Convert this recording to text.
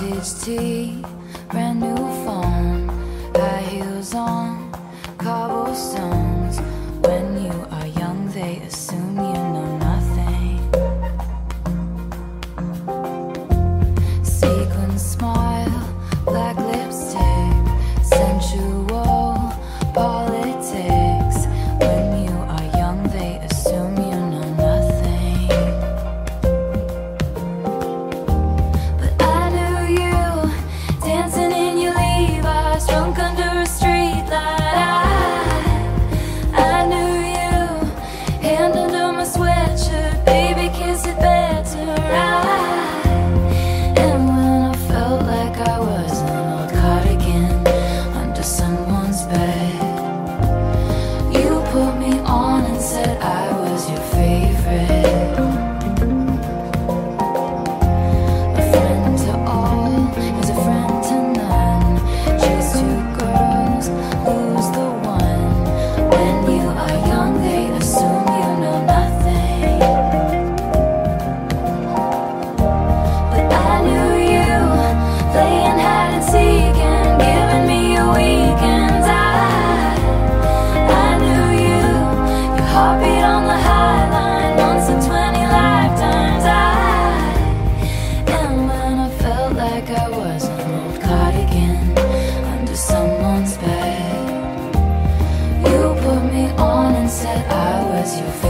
Vintage tee, brand new phone, high heels on, cobblestones. When you are young, they assume you know nothing. Sequin smile, heartbeat on the high line, once in twenty lifetimes. I. And when I felt like I was an old cardigan under someone's bed, you put me on and said I was your favorite.